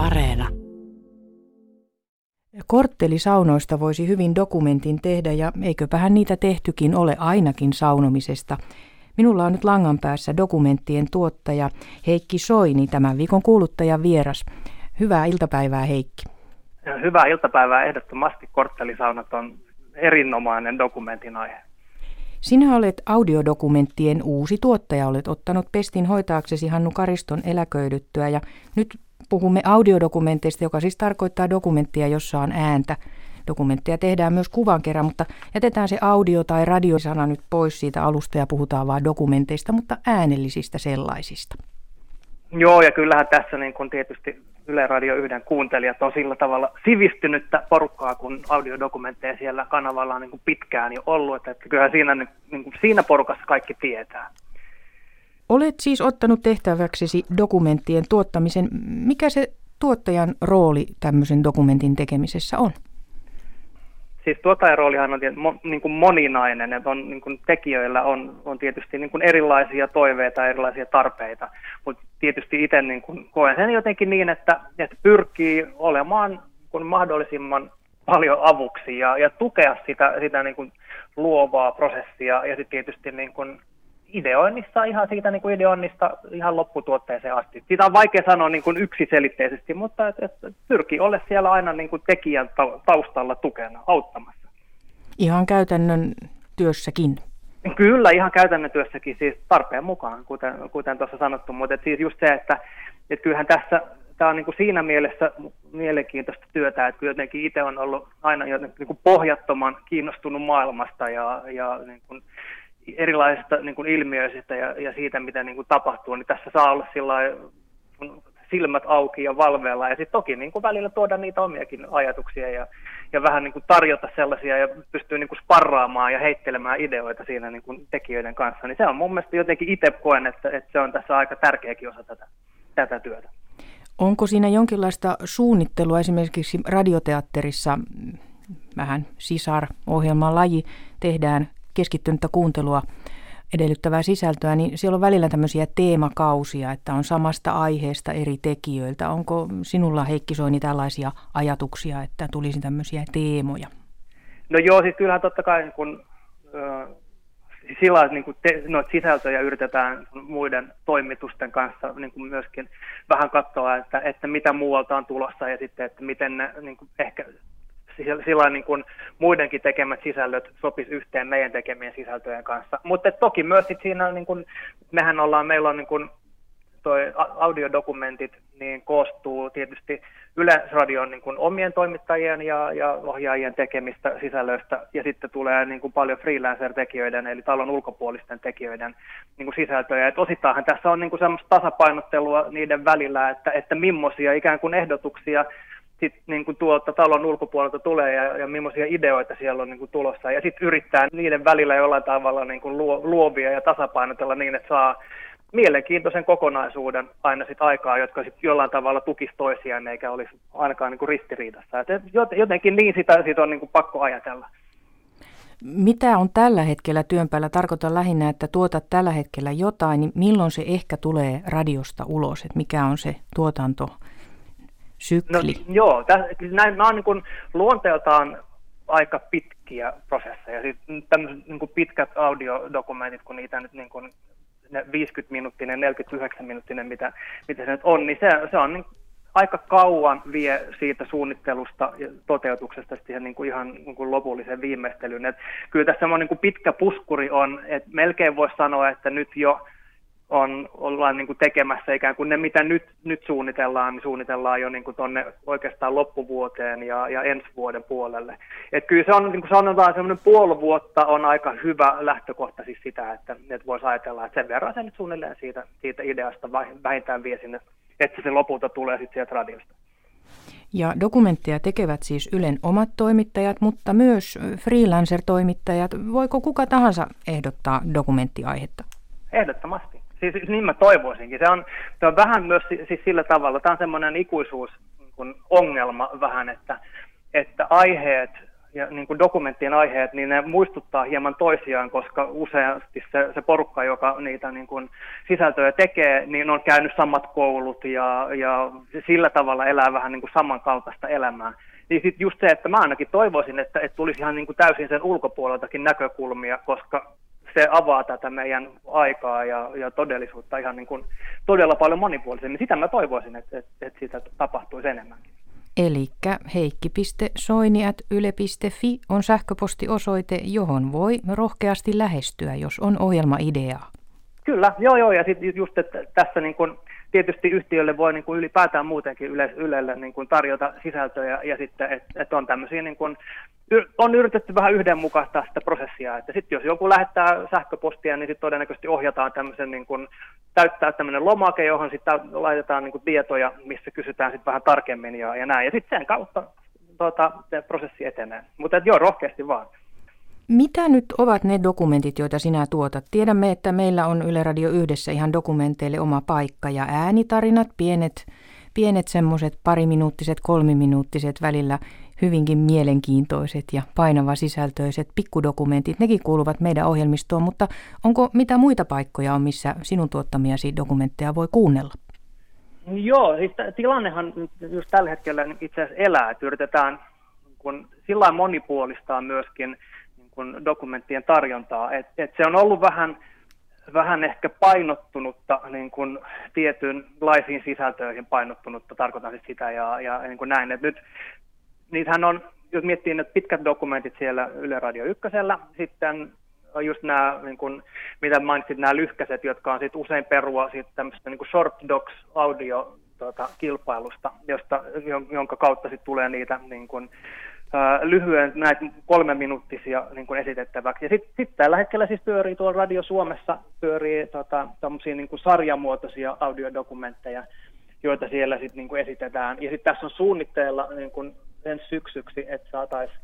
Areena. Korttelisaunoista voisi hyvin dokumentin tehdä ja eiköpähän niitä tehtykin ole ainakin saunomisesta. Minulla on nyt langan päässä dokumenttien tuottaja Heikki Soini, tämän viikon kuuluttajan vieras. Hyvää iltapäivää Heikki. Hyvää iltapäivää ehdottomasti. Korttelisaunat on erinomainen dokumentin aihe. Sinä olet audiodokumenttien uusi tuottaja, olet ottanut pestin hoitaaksesi Hannu Kariston eläköidyttyä ja nyt puhumme audiodokumenteista, joka siis tarkoittaa dokumenttia, jossa on ääntä. Dokumentteja tehdään myös kuvan kerran, mutta jätetään se audio- tai radiosana nyt pois siitä alusta ja puhutaan vain dokumenteista, mutta äänellisistä sellaisista. Joo, ja kyllähän tässä niin kun tietysti Yle Radio 1 kuuntelijat on sillä tavalla sivistynyttä porukkaa, kun audiodokumentteja siellä kanavalla on niin kuin pitkään jo ollut, että kyllähän siinä, niin kuin siinä porukassa kaikki tietää. Olet siis ottanut tehtäväksesi dokumenttien tuottamisen. Mikä se tuottajan rooli tämmöisen dokumentin tekemisessä on? Siis tuottajan roolihan on niin kuin moninainen, että on, niin kuin tekijöillä on, on tietysti niin kuin erilaisia toiveita, erilaisia tarpeita, mutta tietysti itse niin kuin koen sen jotenkin niin, että, että pyrkii olemaan kun mahdollisimman paljon avuksi ja, ja tukea sitä, sitä niin kuin luovaa prosessia ja sitten tietysti niin kuin ideoinnissa ihan siitä niin kuin ideoinnista ihan lopputuotteeseen asti. Siitä on vaikea sanoa niin kuin yksiselitteisesti, mutta et, et, pyrkii olla siellä aina niin kuin tekijän taustalla tukena, auttamassa. Ihan käytännön työssäkin. Kyllä, ihan käytännön työssäkin, siis tarpeen mukaan, kuten, kuten tuossa sanottu, mutta et siis just se, että et kyllähän tässä tämä on niin kuin siinä mielessä mielenkiintoista työtä, että kyllä jotenkin itse on ollut aina jotenkin niin kuin pohjattoman kiinnostunut maailmasta ja, ja niin kuin erilaisista niin kuin ilmiöistä ja, ja siitä, mitä niin kuin tapahtuu, niin tässä saa olla sillä silmät auki ja valveilla. Ja sitten toki niin kuin välillä tuoda niitä omiakin ajatuksia ja, ja vähän niin kuin tarjota sellaisia ja pystyy niin kuin sparraamaan ja heittelemään ideoita siinä niin kuin tekijöiden kanssa, niin se on mun mielestä jotenkin itse koen, että, että se on tässä aika tärkeäkin osa tätä, tätä työtä. Onko siinä jonkinlaista suunnittelua? Esimerkiksi radioteatterissa, vähän sisar-ohjelman laji, tehdään keskittynyttä kuuntelua edellyttävää sisältöä, niin siellä on välillä tämmöisiä teemakausia, että on samasta aiheesta eri tekijöiltä. Onko sinulla Heikki Soini tällaisia ajatuksia, että tulisi tämmöisiä teemoja? No joo, siis kyllähän totta kai kun, äh, sillä niin kuin te, noita sisältöjä yritetään muiden toimitusten kanssa niin kuin myöskin vähän katsoa, että, että mitä muualta on tulossa ja sitten, että miten ne niin kuin ehkä sillä niin kuin muidenkin tekemät sisällöt sopisi yhteen meidän tekemien sisältöjen kanssa. Mutta toki myös sit siinä, niin kuin, mehän ollaan, meillä on niin kuin, toi audiodokumentit niin koostuu tietysti Yleisradion niin kuin omien toimittajien ja, ja ohjaajien tekemistä sisällöistä, ja sitten tulee niin kuin paljon freelancer-tekijöiden, eli talon ulkopuolisten tekijöiden niin kuin sisältöjä. Et osittainhan tässä on niin kuin semmoista tasapainottelua niiden välillä, että, että millaisia ikään kuin ehdotuksia sit, niin kuin tuolta talon ulkopuolelta tulee ja, ja millaisia ideoita siellä on niin kuin tulossa. Ja sitten yrittää niiden välillä jollain tavalla niin kuin luo, luovia ja tasapainotella niin, että saa mielenkiintoisen kokonaisuuden aina sit aikaa, jotka sit jollain tavalla tukisi toisiaan eikä olisi ainakaan niin kuin ristiriidassa. Et jotenkin niin sitä, sitä on niin kuin pakko ajatella. Mitä on tällä hetkellä työn päällä? Tarkoitan lähinnä, että tuotat tällä hetkellä jotain, niin milloin se ehkä tulee radiosta ulos? Et mikä on se tuotanto sykli? No, joo, täs, näin, nämä on niin luonteeltaan aika pitkiä prosesseja. Siis tämmöiset niin pitkät audiodokumentit, kun niitä nyt niin kuin, ne 50-minuuttinen, 49-minuuttinen, mitä, mitä se nyt on, niin se, se on niin aika kauan vie siitä suunnittelusta ja toteutuksesta siihen niin kuin ihan niin kuin lopulliseen viimeistelyyn. Et kyllä tässä on niin kuin pitkä puskuri on, että melkein voisi sanoa, että nyt jo on, ollaan niin kuin tekemässä ikään kuin ne, mitä nyt, nyt suunnitellaan, niin suunnitellaan jo niin kuin tonne oikeastaan loppuvuoteen ja, ja ensi vuoden puolelle. Et kyllä se on, niin kuin sanotaan, semmoinen puoli vuotta on aika hyvä lähtökohta siis sitä, että, että voisi ajatella, että sen verran se nyt suunnilleen siitä, siitä ideasta vähintään vie sinne, että se lopulta tulee sitten sieltä radiosta. Ja dokumentteja tekevät siis Ylen omat toimittajat, mutta myös freelancer-toimittajat. Voiko kuka tahansa ehdottaa dokumenttiaihetta? Ehdottomasti. Siis, siis niin mä toivoisinkin. Se on, se on vähän myös siis sillä tavalla, tämä on semmoinen ikuisuus kun ongelma vähän, että, että aiheet ja niin kuin dokumenttien aiheet, niin ne muistuttaa hieman toisiaan, koska useasti se, se porukka, joka niitä niin kuin sisältöjä tekee, niin on käynyt samat koulut ja, ja sillä tavalla elää vähän niin kuin samankaltaista elämää. Niin sitten just se, että mä ainakin toivoisin, että, että tulisi ihan niin kuin täysin sen ulkopuoleltakin näkökulmia, koska se avaa tätä meidän aikaa ja, ja todellisuutta ihan niin kuin todella paljon monipuolisemmin. Sitä mä toivoisin, että, että, että sitä tapahtuisi enemmänkin. Eli heikki.soini.yle.fi on sähköpostiosoite, johon voi rohkeasti lähestyä, jos on ohjelmaideaa. Kyllä, joo joo, ja sitten just, että tässä niin kun, tietysti yhtiölle voi niin kuin ylipäätään muutenkin yle, Ylelle niin kuin tarjota sisältöjä ja sitten, että et on tämmöisiä, niin kuin, on yritetty vähän yhdenmukaistaa sitä prosessia, että sitten jos joku lähettää sähköpostia, niin sitten todennäköisesti ohjataan tämmöisen, niin kuin, täyttää tämmöinen lomake, johon sitten laitetaan niin kuin tietoja, missä kysytään sitten vähän tarkemmin ja, ja näin, ja sitten sen kautta tuota, prosessi etenee. Mutta joo, rohkeasti vaan. Mitä nyt ovat ne dokumentit, joita sinä tuotat? Tiedämme, että meillä on Yle Radio yhdessä ihan dokumenteille oma paikka ja äänitarinat, pienet, pienet semmoiset pariminuuttiset, kolmiminuuttiset välillä hyvinkin mielenkiintoiset ja painava sisältöiset pikkudokumentit, nekin kuuluvat meidän ohjelmistoon, mutta onko mitä muita paikkoja on, missä sinun tuottamiasi dokumentteja voi kuunnella? Joo, siis tilannehan just tällä hetkellä itse asiassa elää, että yritetään kun sillä monipuolistaa myöskin kuin dokumenttien tarjontaa. Et, et se on ollut vähän, vähän ehkä painottunutta niin kuin tietynlaisiin sisältöihin painottunutta, tarkoitan siis sitä ja, ja niin kuin näin. Et nyt niitähän on, jos miettii nyt pitkät dokumentit siellä Yle Radio Ykkösellä, sitten just nämä, niin kuin, mitä mainitsit, nämä lyhkäiset, jotka on sit usein perua tämmöistä niin kuin short docs audio tuota, kilpailusta, josta, jonka kautta sitten tulee niitä niin kuin, lyhyen näitä kolme minuuttisia niin kuin esitettäväksi. Ja sitten sit tällä hetkellä siis pyörii tuolla Radio Suomessa, pyörii tota, niin kuin sarjamuotoisia audiodokumentteja, joita siellä sitten niin kuin esitetään. Ja sitten tässä on suunnitteilla niin kuin ensi syksyksi, että saataisiin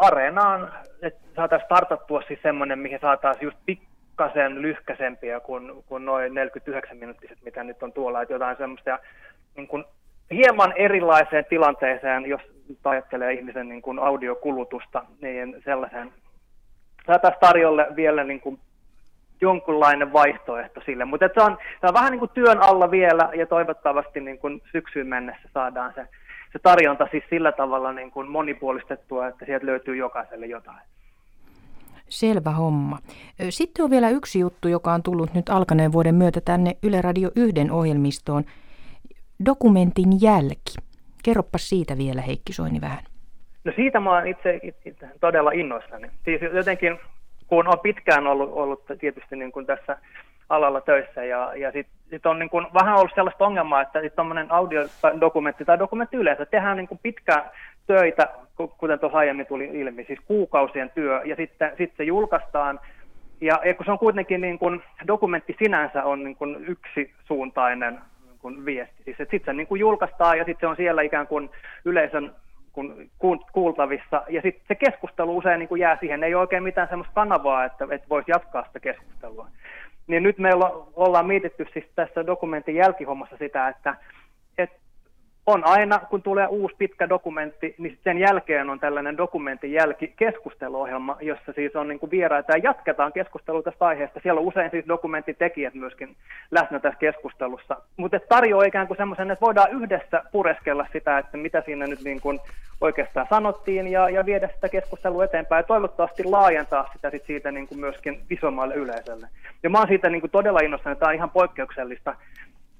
areenaan, että saataisiin startattua siis semmoinen, mihin saataisiin just pikkasen lyhkäsempiä kuin, kuin noin 49 minuuttiset, mitä nyt on tuolla, että jotain semmoista niin kuin hieman erilaiseen tilanteeseen, jos ajattelee ihmisen niin kuin audiokulutusta, niin sellaisen saataisiin tarjolle vielä niin kuin jonkunlainen vaihtoehto sille. Mutta se on, se on vähän niin kuin työn alla vielä ja toivottavasti niin kuin syksyyn mennessä saadaan se, se tarjonta siis sillä tavalla niin kuin monipuolistettua, että sieltä löytyy jokaiselle jotain. Selvä homma. Sitten on vielä yksi juttu, joka on tullut nyt alkaneen vuoden myötä tänne Yle Radio 1 ohjelmistoon – dokumentin jälki. Kerropa siitä vielä Heikki Soini vähän. No siitä mä oon itse, itse todella innoissani. Siis jotenkin, kun on pitkään ollut, ollut tietysti niin kuin tässä alalla töissä ja, ja sitten sit on niin kuin vähän ollut sellaista ongelmaa, että tuommoinen audiodokumentti tai dokumentti yleensä tehdään niin kuin pitkään töitä, kuten tuossa aiemmin tuli ilmi, siis kuukausien työ ja sitten sit se julkaistaan ja, ja kun se on kuitenkin niin kuin, dokumentti sinänsä on niin kuin yksisuuntainen kuin viesti. Siis, sitten se niin kuin julkaistaan ja sitten se on siellä ikään kuin yleisön kun kuultavissa. Ja sitten se keskustelu usein niin kuin jää siihen, ei ole oikein mitään sellaista kanavaa, että, että voisi jatkaa sitä keskustelua. Niin nyt meillä ollaan mietitty siis tässä dokumentin jälkihommassa sitä, että on aina, kun tulee uusi pitkä dokumentti, niin sen jälkeen on tällainen dokumentin jälki keskusteluohjelma, jossa siis on niin kuin vieraita ja jatketaan keskustelua tästä aiheesta. Siellä on usein siis dokumenttitekijät myöskin läsnä tässä keskustelussa. Mutta tarjoaa ikään kuin semmoisen, että voidaan yhdessä pureskella sitä, että mitä siinä nyt niin kuin oikeastaan sanottiin ja, ja viedä sitä keskustelua eteenpäin ja toivottavasti laajentaa sitä sit siitä niin kuin myöskin isommalle yleisölle. Ja mä oon siitä niin kuin todella innoissani, että tämä on ihan poikkeuksellista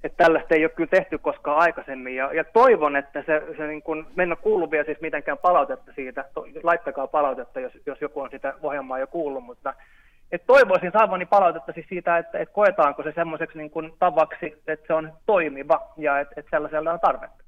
että tällaista ei ole kyllä tehty koskaan aikaisemmin. Ja, ja toivon, että se, se niin kuin, mennä kuullut vielä siis mitenkään palautetta siitä, laittakaa palautetta, jos, jos joku on sitä ohjelmaa jo kuullut, mutta et toivoisin saavani palautetta siis siitä, että et koetaanko se semmoiseksi niin tavaksi, että se on toimiva ja että et sellaisella on tarvetta.